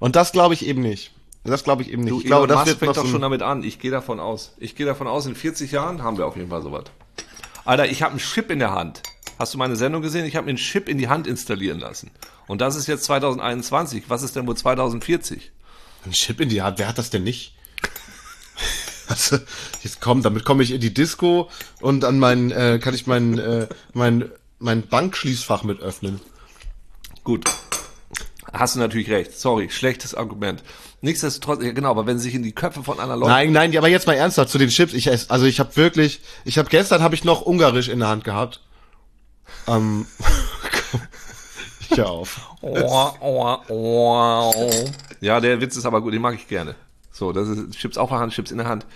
und das glaube ich eben nicht. Das glaube ich eben nicht. Du, ich glaube, Elon das Musk wird fängt doch schon damit an. Ich gehe davon aus. Ich gehe davon aus, in 40 Jahren haben wir auf jeden Fall sowas. Alter, ich habe einen Chip in der Hand. Hast du meine Sendung gesehen? Ich habe mir einen Chip in die Hand installieren lassen. Und das ist jetzt 2021. Was ist denn wohl 2040? ein Chip in die Hand. Wer hat das denn nicht? [laughs] Also, jetzt komm, damit komme ich in die Disco und an mein, äh, kann ich mein, äh, mein, mein Bankschließfach mit öffnen. Gut. Hast du natürlich recht. Sorry, schlechtes Argument. Nichtsdestotrotz, ja genau, aber wenn sie sich in die Köpfe von anderen Leuten... Nein, nein, aber jetzt mal ernsthaft zu den Chips. Ich ess, also ich habe wirklich, ich habe gestern habe ich noch Ungarisch in der Hand gehabt. Ähm, [laughs] ich hör auf. Oh, oh, oh. Ja, der Witz ist aber gut, den mag ich gerne. So, das ist Chips auf der Hand, Chips in der Hand.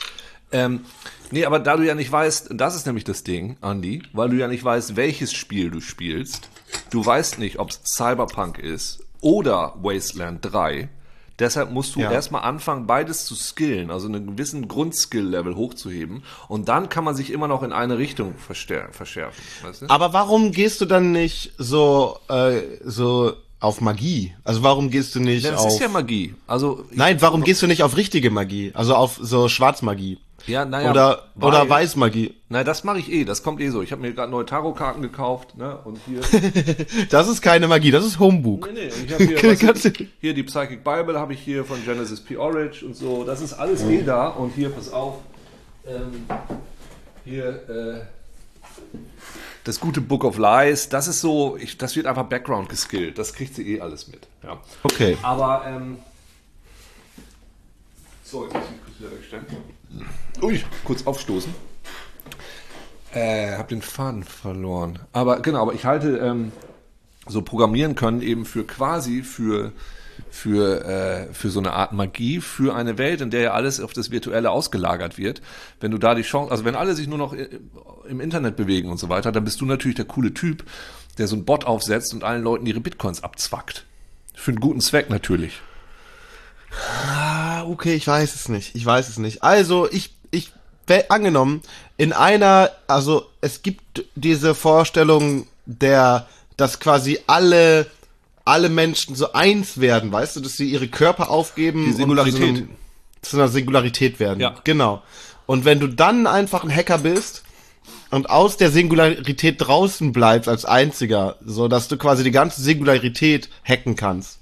Ähm, nee, aber da du ja nicht weißt, das ist nämlich das Ding, Andy, weil du ja nicht weißt, welches Spiel du spielst. Du weißt nicht, ob es Cyberpunk ist oder Wasteland 3. Deshalb musst du Ja. erstmal anfangen, beides zu skillen, also einen gewissen Grundskill-Level hochzuheben. Und dann kann man sich immer noch in eine Richtung verschärfen. Weißt du? Aber warum gehst du dann nicht so, äh, so auf Magie? Also warum gehst du nicht das auf... ist ja Magie. Also Nein, warum gehst du nicht auf richtige Magie? Also auf so Schwarzmagie? Ja, naja, oder weil- oder Weißmagie? Nein, das mache ich eh. Das kommt eh so. Ich habe mir gerade neue Tarotkarten gekauft, ne? Und hier, [laughs] Das ist keine Magie, das ist Homebook. nee, nee, ich habe hier, [laughs] was, du- hier die Psychic Bible habe ich hier von Genesis P. Orridge und so. Das ist alles eh da. Und hier, pass auf, ähm, hier äh, das gute Book of Lies. Das ist so, ich, das wird einfach Background geskillt. Das kriegt sie eh alles mit. Ja. Okay. Aber ähm, so, jetzt muss ich kurz wieder wegstellen. Ui, kurz aufstoßen. Äh, hab den Faden verloren. Aber genau, aber ich halte ähm, so programmieren können eben für quasi für für äh, für so eine Art Magie für eine Welt, in der ja alles auf das Virtuelle ausgelagert wird. Wenn du da die Chance, also wenn alle sich nur noch i- im Internet bewegen und so weiter, dann bist du natürlich der coole Typ, der so einen Bot aufsetzt und allen Leuten ihre Bitcoins abzwackt. Für einen guten Zweck natürlich. Ah, okay, ich weiß es nicht. Ich weiß es nicht. Also, ich, ich, angenommen, in einer, also, es gibt diese Vorstellung der, dass quasi alle, alle Menschen so eins werden, weißt du, dass sie ihre Körper aufgeben. Die Singularität. Und zu, einem, zu einer Singularität werden. Ja. Genau. Und wenn du dann einfach ein Hacker bist, und aus der Singularität draußen bleibst als einziger, so dass du quasi die ganze Singularität hacken kannst.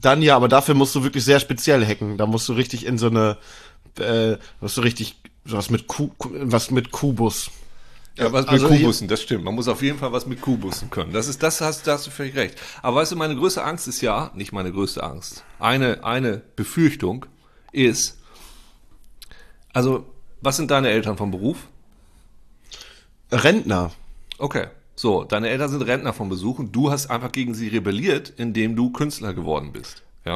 Dann ja, aber dafür musst du wirklich sehr speziell hacken. Da musst du richtig in so eine, äh, musst du richtig was mit Ku, was mit Kubus. Ja, was mit Also Kubussen, das stimmt. Man muss auf jeden Fall was mit Kubussen können. Das ist, das hast, da hast du völlig recht. Aber weißt du, meine größte Angst ist ja, nicht meine größte Angst. Eine, eine Befürchtung ist, also, was sind deine Eltern vom Beruf? Rentner. Okay. So, deine Eltern sind Rentner vom Besuch und du hast einfach gegen sie rebelliert, indem du Künstler geworden bist. Ja.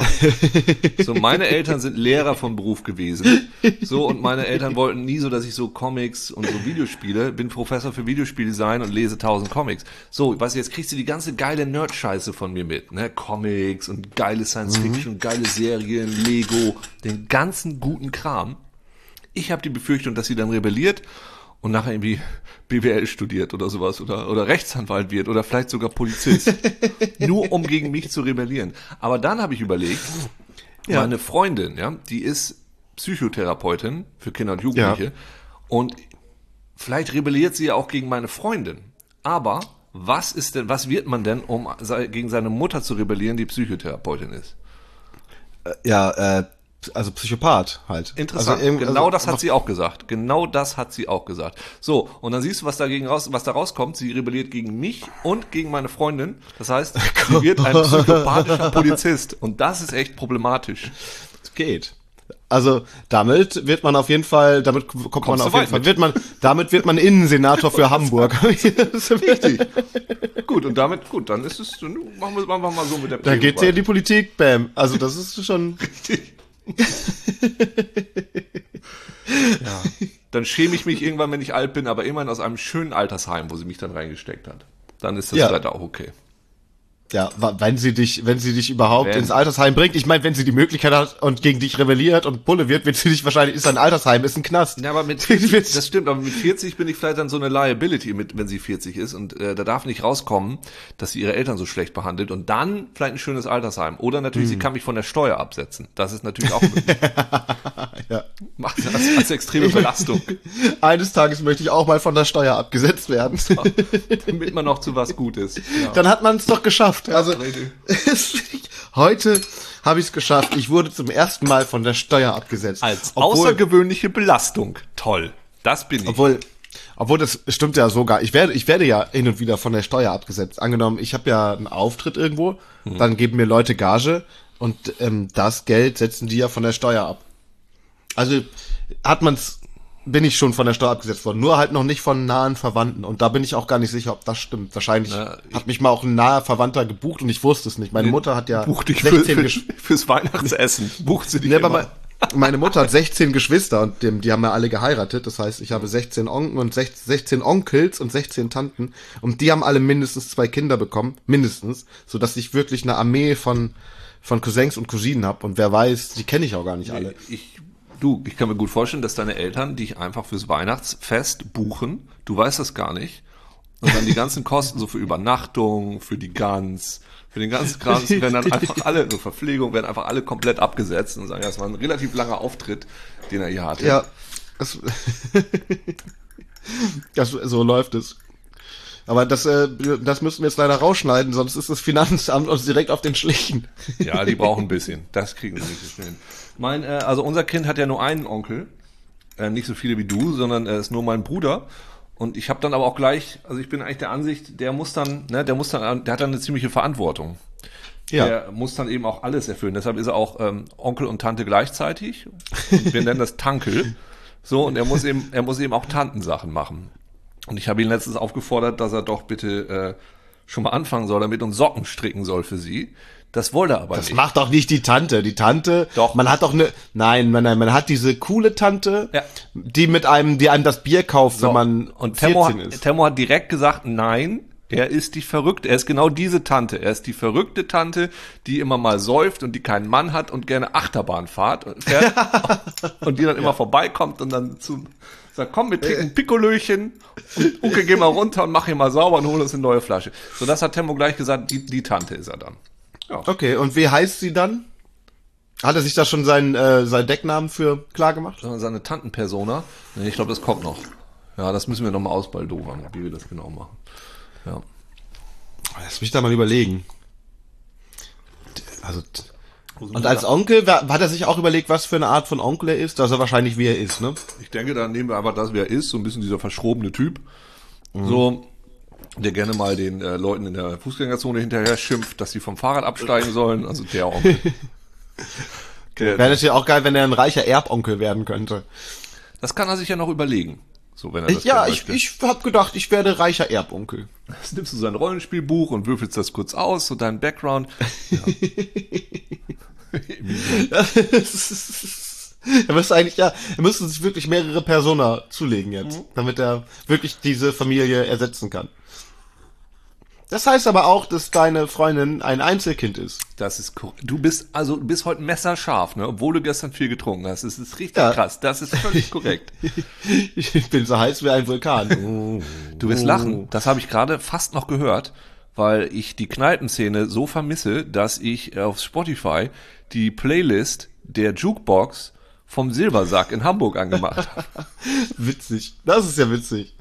[laughs] So, meine Eltern sind Lehrer von Beruf gewesen. So, und meine Eltern wollten nie so, dass ich so Comics und so Videospiele, bin Professor für Videospieldesign und lese tausend Comics. So, weißt du, jetzt kriegst du die ganze geile Nerd-Scheiße von mir mit, ne? Comics und geile Science-Fiction, geile Serien, Lego, den ganzen guten Kram. Ich habe die Befürchtung, dass sie dann rebelliert und nachher irgendwie BWL studiert oder sowas oder, oder Rechtsanwalt wird oder vielleicht sogar Polizist. [laughs] nur um gegen mich zu rebellieren. Aber dann habe ich überlegt, meine Freundin, ja, die ist Psychotherapeutin für Kinder und Jugendliche Ja. und vielleicht rebelliert sie ja auch gegen meine Freundin. Aber was ist denn, was wird man denn, um gegen seine Mutter zu rebellieren, die Psychotherapeutin ist? Ja, äh, also Psychopath halt. Interessant. Also, genau also, das hat sie auch gesagt. Genau das hat sie auch gesagt. So, und dann siehst du, was dagegen raus, was da rauskommt. Sie rebelliert gegen mich und gegen meine Freundin. Das heißt, [laughs] sie wird ein psychopathischer Polizist. Und das ist echt problematisch. geht. Also damit wird man auf jeden Fall, damit kommt man Kommst du auf jeden Fall, mit. wird man, damit wird man Innensenator für [laughs] Hamburg. das ist wichtig. [laughs] Gut, und damit, gut, dann ist es, machen wir, machen wir mal so mit der Da geht dir in die Politik, bam. Also das ist schon. Dann schäme ich mich irgendwann, wenn ich alt bin, aber immerhin aus einem schönen Altersheim, wo sie mich dann reingesteckt hat. Dann ist das Ja. vielleicht auch okay. Ja, wenn sie dich, wenn sie dich überhaupt Wenn. ins Altersheim bringt, ich meine, wenn sie die Möglichkeit hat und gegen dich rebelliert und Bulle wird, wird sie dich wahrscheinlich, ist ein Altersheim, ist ein Knast. Ja, aber mit [laughs] 40, das stimmt, aber mit 40 bin ich vielleicht dann so eine Liability, mit, wenn sie 40 ist und äh, da darf nicht rauskommen, dass sie ihre Eltern so schlecht behandelt und dann vielleicht ein schönes Altersheim. Oder natürlich, sie kann mich von der Steuer absetzen. Das ist natürlich auch [laughs] möglich. Ja. Macht das als, als extreme Belastung, [laughs] Eines Tages möchte ich auch mal von der Steuer abgesetzt werden. damit man noch zu was gut ist. Ja. Dann hat man es doch geschafft. Also richtig. [laughs] heute habe ich es geschafft. Ich wurde zum ersten Mal von der Steuer abgesetzt. Als obwohl, außergewöhnliche Belastung. Toll. Das bin ich. obwohl, obwohl das stimmt ja sogar. Ich werde, ich werde ja hin und wieder von der Steuer abgesetzt. Angenommen, ich habe ja einen Auftritt irgendwo, Mhm. dann geben mir Leute Gage und ähm, das Geld setzen die ja von der Steuer ab. Also hat man's, bin ich schon von der Steuer abgesetzt worden, nur halt noch nicht von nahen Verwandten. Und da bin ich auch gar nicht sicher, ob das stimmt. Wahrscheinlich Na, hat mich mal auch ein naher Verwandter gebucht und ich wusste es nicht. Meine Mutter hat ja Buch dich für, 16 für, Gesch [laughs] fürs Weihnachtsessen. Bucht sie dich Nee, immer. mein, meine Mutter hat 16 Geschwister und dem, die haben ja alle geheiratet. Das heißt, ich habe 16 Onkel und 16 16 Onkels und 16 Tanten. Und die haben alle mindestens zwei Kinder bekommen. Mindestens. Sodass ich wirklich eine Armee von, von Cousins und Cousinen habe. Und wer weiß, die kenne ich auch gar nicht alle. Ich, du, ich kann mir gut vorstellen, dass deine Eltern dich einfach fürs Weihnachtsfest buchen. Du weißt das gar nicht. Und dann die ganzen Kosten so für Übernachtung, für die Gans, für den ganzen Kram, werden dann einfach alle, nur Verpflegung, werden einfach alle komplett abgesetzt und sagen, ja, das war ein relativ langer Auftritt, den er hier hatte. Ja, das, [laughs] das, so läuft es. Aber das, äh, das müssen wir jetzt leider rausschneiden, sonst ist das Finanzamt uns direkt auf den Schlichen. Ja, die brauchen ein bisschen. Das kriegen sie nicht so schnell. hin. Mein, äh, also unser Kind hat ja nur einen Onkel, äh, nicht so viele wie du, sondern er ist nur mein Bruder. Und ich habe dann aber auch gleich, also ich bin eigentlich der Ansicht, der muss dann, ne, der muss dann, der hat dann eine ziemliche Verantwortung. Ja. Der muss dann eben auch alles erfüllen. Deshalb ist er auch ähm, Onkel und Tante gleichzeitig. Und wir nennen das Tankel. So, und er muss eben, er muss eben auch Tantensachen machen. Und ich habe ihn letztens aufgefordert, dass er doch bitte äh, schon mal anfangen soll, damit und Socken stricken soll für sie. Das wollte er aber Das nicht. macht doch nicht die Tante. Die Tante, Doch. man hat doch eine, nein, nein, nein, man hat diese coole Tante, Ja. die mit einem, die einem das Bier kauft, So, wenn man und Temmo, 14 hat- ist. Temmo hat direkt gesagt, nein, er ist die Verrückte. Er ist genau diese Tante. Er ist die verrückte Tante, die immer mal säuft und die keinen Mann hat und gerne Achterbahn fahrt, fährt [laughs] und die dann immer vorbeikommt und dann zu sagt, komm, wir trinken ein Pikolöchen und Uke, geh mal runter und mach hier mal sauber und hol uns eine neue Flasche. So, das hat Temmo gleich gesagt, die, die Tante ist er dann. Ja. Okay, und wie heißt sie dann? Hat er sich da schon seinen, äh, seinen Decknamen für klar gemacht? Seine Tantenpersona. Nee, ich glaube, das kommt noch. Ja, das müssen wir nochmal ausbaldowern, wie wir das genau machen. Ja. Lass mich da mal überlegen. Also, und als Onkel, hat er sich auch überlegt, was für eine Art von Onkel er ist? Dass er wahrscheinlich wie er ist, ne? Ich denke, da nehmen wir einfach das, wer er ist, so ein bisschen dieser verschrobene Typ. So, der gerne mal den äh, Leuten in der Fußgängerzone hinterher schimpft, dass sie vom Fahrrad absteigen sollen. Also der Onkel. [laughs] Wäre natürlich auch geil, wenn er ein reicher Erbonkel werden könnte. das kann er sich ja noch überlegen. So, wenn er das ja, ich, ich hab gedacht, ich werde reicher Erbonkel. Jetzt nimmst du sein Rollenspielbuch und würfelst das kurz aus, so dein Background. [laughs] [laughs] er müsste eigentlich, ja, er müsste sich wirklich mehrere Persona zulegen jetzt, damit er wirklich diese Familie ersetzen kann. Das heißt aber auch, dass deine Freundin ein Einzelkind ist. Das ist korrekt. Du bist, also, du bist heute messerscharf, ne? Obwohl du gestern viel getrunken hast. Das ist richtig Ja. krass. Das ist völlig [laughs] korrekt. Ich bin so heiß wie ein Vulkan. [laughs] Du wirst lachen. Das habe ich gerade fast noch gehört, weil ich die Kneipenszene so vermisse, dass ich auf Spotify die Playlist der Jukebox vom Silbersack in Hamburg angemacht [laughs] habe. witzig. Das ist ja witzig.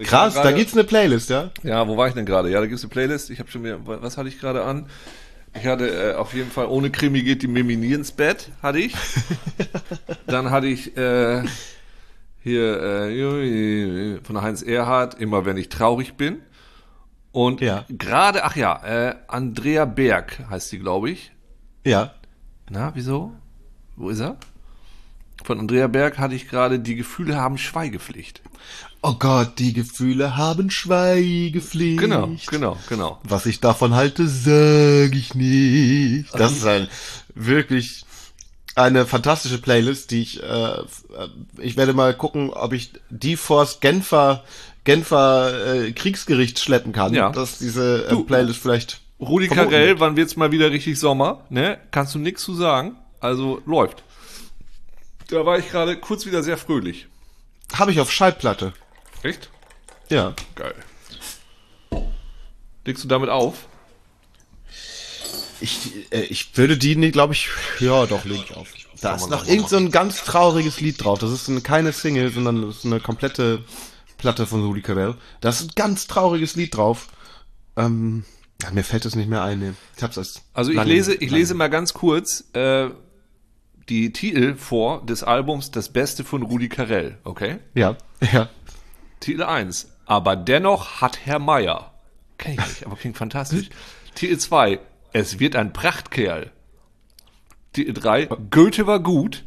Ich Krass, war da gibt's eine Playlist, ja? Ja, wo war ich denn gerade? Ja, da gibt's eine Playlist. Ich habe schon mir, was hatte ich gerade an? Ich hatte äh, auf jeden Fall ohne Krimi geht die Mimi nie ins Bett, hatte ich. [laughs] Dann hatte ich äh, hier äh, von Heinz Erhardt, immer wenn ich traurig bin. Und Ja. gerade, ach ja, äh, Andrea Berg heißt sie, glaube ich. Ja. Na, wieso? Wo ist er? Von Andrea Berg hatte ich gerade, die Gefühle haben Schweigepflicht. Oh Gott, die Gefühle haben Schweigepflicht. Genau, genau, genau. Was ich davon halte, sag ich nicht. Das ist ein wirklich. eine fantastische Playlist, die ich, äh, ich werde mal gucken, ob ich die vors Genfer, Genfer äh, Kriegsgericht schleppen kann, Ja. dass diese äh, Playlist vielleicht Rudi Carell, wird. wann wird's mal wieder richtig Sommer? Ne? Kannst du nix zu sagen? Also läuft. Da war ich gerade kurz wieder sehr fröhlich. Habe ich auf Schallplatte. Echt? Ja. Geil. Legst du damit auf? Ich, äh, ich würde die, nee, glaube ich, ja, doch, leg ich auf. Da ist noch irgend so ein ganz trauriges Lied drauf. Das ist eine, keine Single, sondern das ist eine komplette Platte von Rudi Carell. Da ist ein ganz trauriges Lied drauf. Ähm, ja, mir fällt es nicht mehr ein. Nee. Ich hab's als Also ich lange- lese, ich lange- lese mal ganz kurz äh, die Titel vor des Albums Das Beste von Rudi Carell, okay? Ja, [laughs] ja. Titel 1. Aber dennoch hat Herr Meier. Kenn ich [laughs] nicht, aber klingt fantastisch. Titel 2. Es wird ein Prachtkerl. Titel 3. Goethe war gut.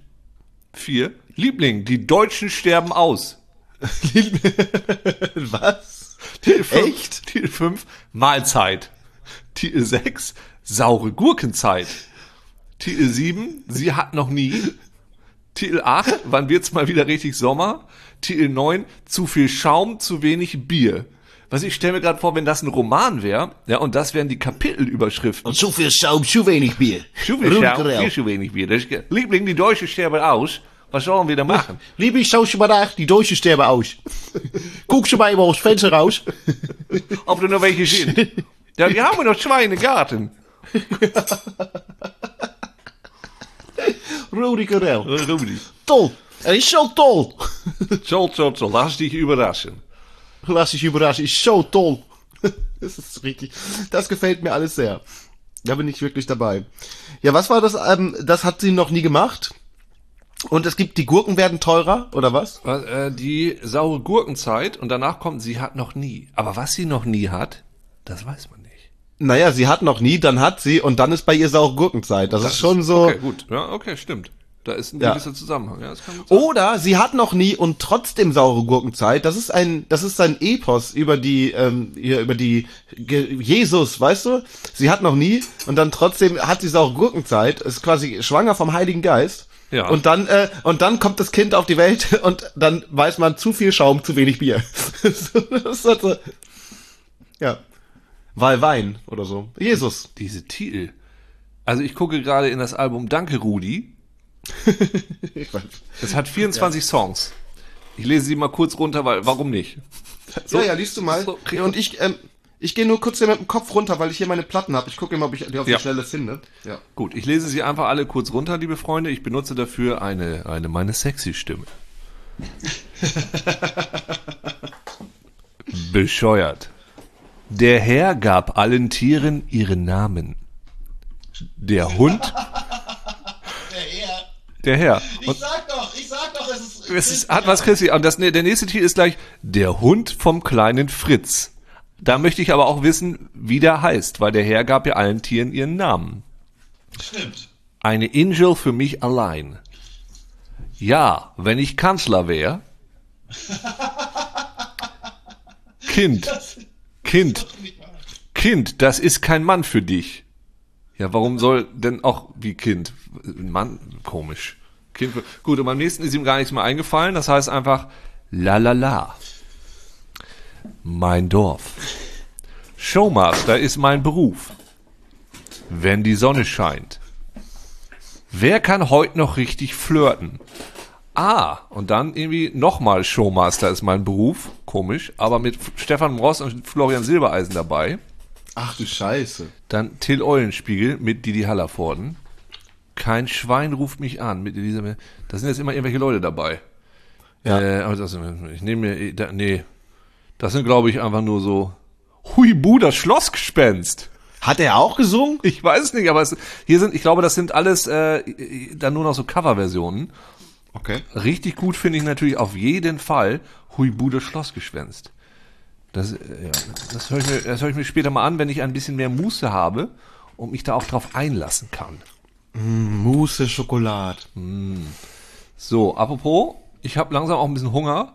4. Liebling, die Deutschen sterben aus. [laughs] Was? Titel 5. Echt? Titel 5. Mahlzeit. Titel 6. Saure Gurkenzeit. Titel 7. Sie hat noch nie. Titel 8. Wann wird's mal wieder richtig Sommer? Titel 9. Zu viel Schaum, zu wenig Bier. Was ich stelle mir gerade vor, wenn das ein Roman wäre, ja, und das wären die Kapitelüberschriften. Und zu viel Schaum, zu wenig Bier. Zu viel Schaum, viel zu wenig Bier. Das ist, Liebling, die Deutschen sterben aus. Was sollen wir da machen? Liebe ich, schau schon mal nach, die Deutschen sterben aus. Guck schon mal aus dem Fenster raus. [laughs] Ob da noch welche sind? Ja, die haben wir noch zwei in den Garten. Rudi Carell. Rudi. Toll. Er ist zo toll. [laughs] Zo, zo, zo. Lass [laughs] dich überraschen. Lass dich überraschen, ist so toll. Das ist richtig. Das gefällt mir alles sehr. Da bin ich wirklich dabei. Ja, was war das? Ähm, das hat sie noch nie gemacht. Und es gibt, die Gurken werden teurer, oder was? Äh, die saure Gurkenzeit und danach kommt, sie hat noch nie. Aber was sie noch nie hat, das weiß man nicht. Naja, sie hat noch nie, dann hat sie und dann ist bei ihr saure Gurkenzeit. Das, ist schon so. Okay, gut. Ja, okay, stimmt. Da ist ein Ja. gewisser Zusammenhang. Ja. Oder sie hat noch nie und trotzdem saure Gurkenzeit. Das ist ein, das ist ein Epos über die, ähm, über die Jesus, weißt du? Sie hat noch nie und dann trotzdem hat sie saure Gurkenzeit. Ist quasi schwanger vom Heiligen Geist. Ja. Und dann, äh, und dann kommt das Kind auf die Welt [laughs] und dann weiß man zu viel Schaum, zu wenig Bier. [laughs] Halt so, ja. Weil Wein oder so. Jesus. Diese Titel. Also ich gucke gerade in das Album Danke Rudi. Es hat 24 Songs. Ich lese sie mal kurz runter, weil warum nicht? ja, ja, liest du mal. so, ja, und ich, ähm, ich gehe nur kurz hier mit dem Kopf runter, weil ich hier meine Platten habe. Ich gucke mal, ob ich die auf Ja. die Schnelle finde. Ja. Gut, ich lese sie einfach alle kurz runter, liebe Freunde. Ich benutze dafür eine, eine meine sexy Stimme. [laughs] Bescheuert. Der Herr gab allen Tieren ihren Namen. Der Hund. Der Herr. Und sag doch, ich sag doch, es ist. es ist, hat was Christi. Und das, der nächste Titel ist gleich Der Hund vom kleinen Fritz. Da möchte ich aber auch wissen, wie der heißt, weil der Herr gab ja allen Tieren ihren Namen. Stimmt. Eine Angel für mich allein. Ja, wenn ich Kanzler wäre. [laughs] Kind. Kind. Kind, das ist kein Mann für dich. Ja, warum soll denn auch wie Kind? Mann, komisch. Kind. Gut, und beim nächsten ist ihm gar nichts mehr eingefallen. Das heißt einfach la la la. Mein Dorf. Showmaster ist mein Beruf. Wenn die Sonne scheint. Wer kann heute noch richtig flirten? Ah, und dann irgendwie nochmal Showmaster ist mein Beruf. Komisch, aber mit Stefan Ross und Florian Silbereisen dabei. Ach du Scheiße. Dann Till Eulenspiegel mit Didi Hallervorden. Kein Schwein ruft mich an mit Elisabeth. Da sind jetzt immer irgendwelche Leute dabei. Ja. Äh, aber das, ich nehme mir, da, nee. Das sind, glaube ich, einfach nur so Huibu, das Schlossgespenst. Hat er auch gesungen? Ich weiß es nicht, aber es, hier sind, ich glaube, das sind alles äh, dann nur noch so Coverversionen. Okay. Richtig gut finde ich natürlich auf jeden Fall Huibu das Schlossgespenst. Das, äh, ja, das höre ich, mir- das hör ich mir später mal an, wenn ich ein bisschen mehr Muße habe und mich da auch drauf einlassen kann. Mousse Schokolade. So, apropos, ich habe langsam auch ein bisschen Hunger,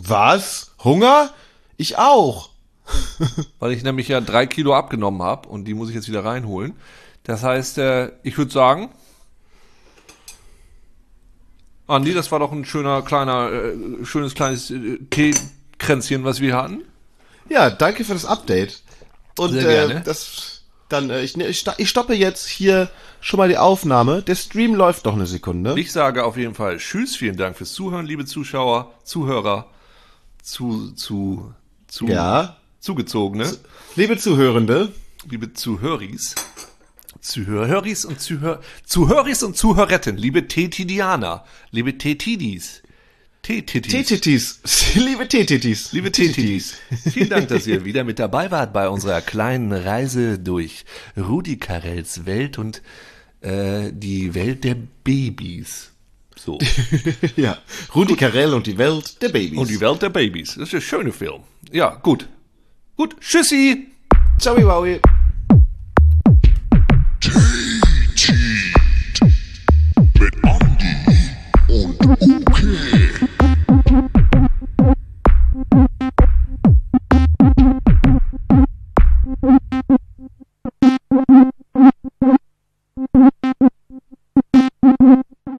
Was? Hunger? Ich auch. [laughs] weil ich nämlich ja drei Kilo abgenommen habe und die muss ich jetzt wieder reinholen. Das heißt, äh, ich würde sagen, Andi, das war doch ein schöner, kleiner, äh, schönes kleines äh, Kränzchen, was wir hatten. Ja, danke für das Update. Und Sehr äh, gerne. das dann äh, ich, ne- ich, ich stoppe jetzt hier schon mal die Aufnahme. Der Stream läuft noch eine Sekunde. Ich sage auf jeden Fall Tschüss, vielen Dank fürs Zuhören, liebe Zuschauer, Zuhörer, zu, zu, zu, Ja. zugezogene, Liebe Zuhörende, liebe Zuhöris, Zuhöris und Zuhör, Zuhöris und Zuhöretten, liebe Tetidianer, liebe Tetidis, Tetidis, Tetitis, [laughs] liebe Tetitis, liebe Tetidis. Vielen Dank, dass ihr [laughs] wieder mit dabei wart bei unserer kleinen Reise durch Rudi Carells Welt und äh, die Welt der Babys. So. [laughs] ja, Rudi Carell und die Welt der Babys. Und die Welt der Babys. Das ist ein schöner Film. Ja, gut. Gut. Tschüssi. Ciao, Wowie.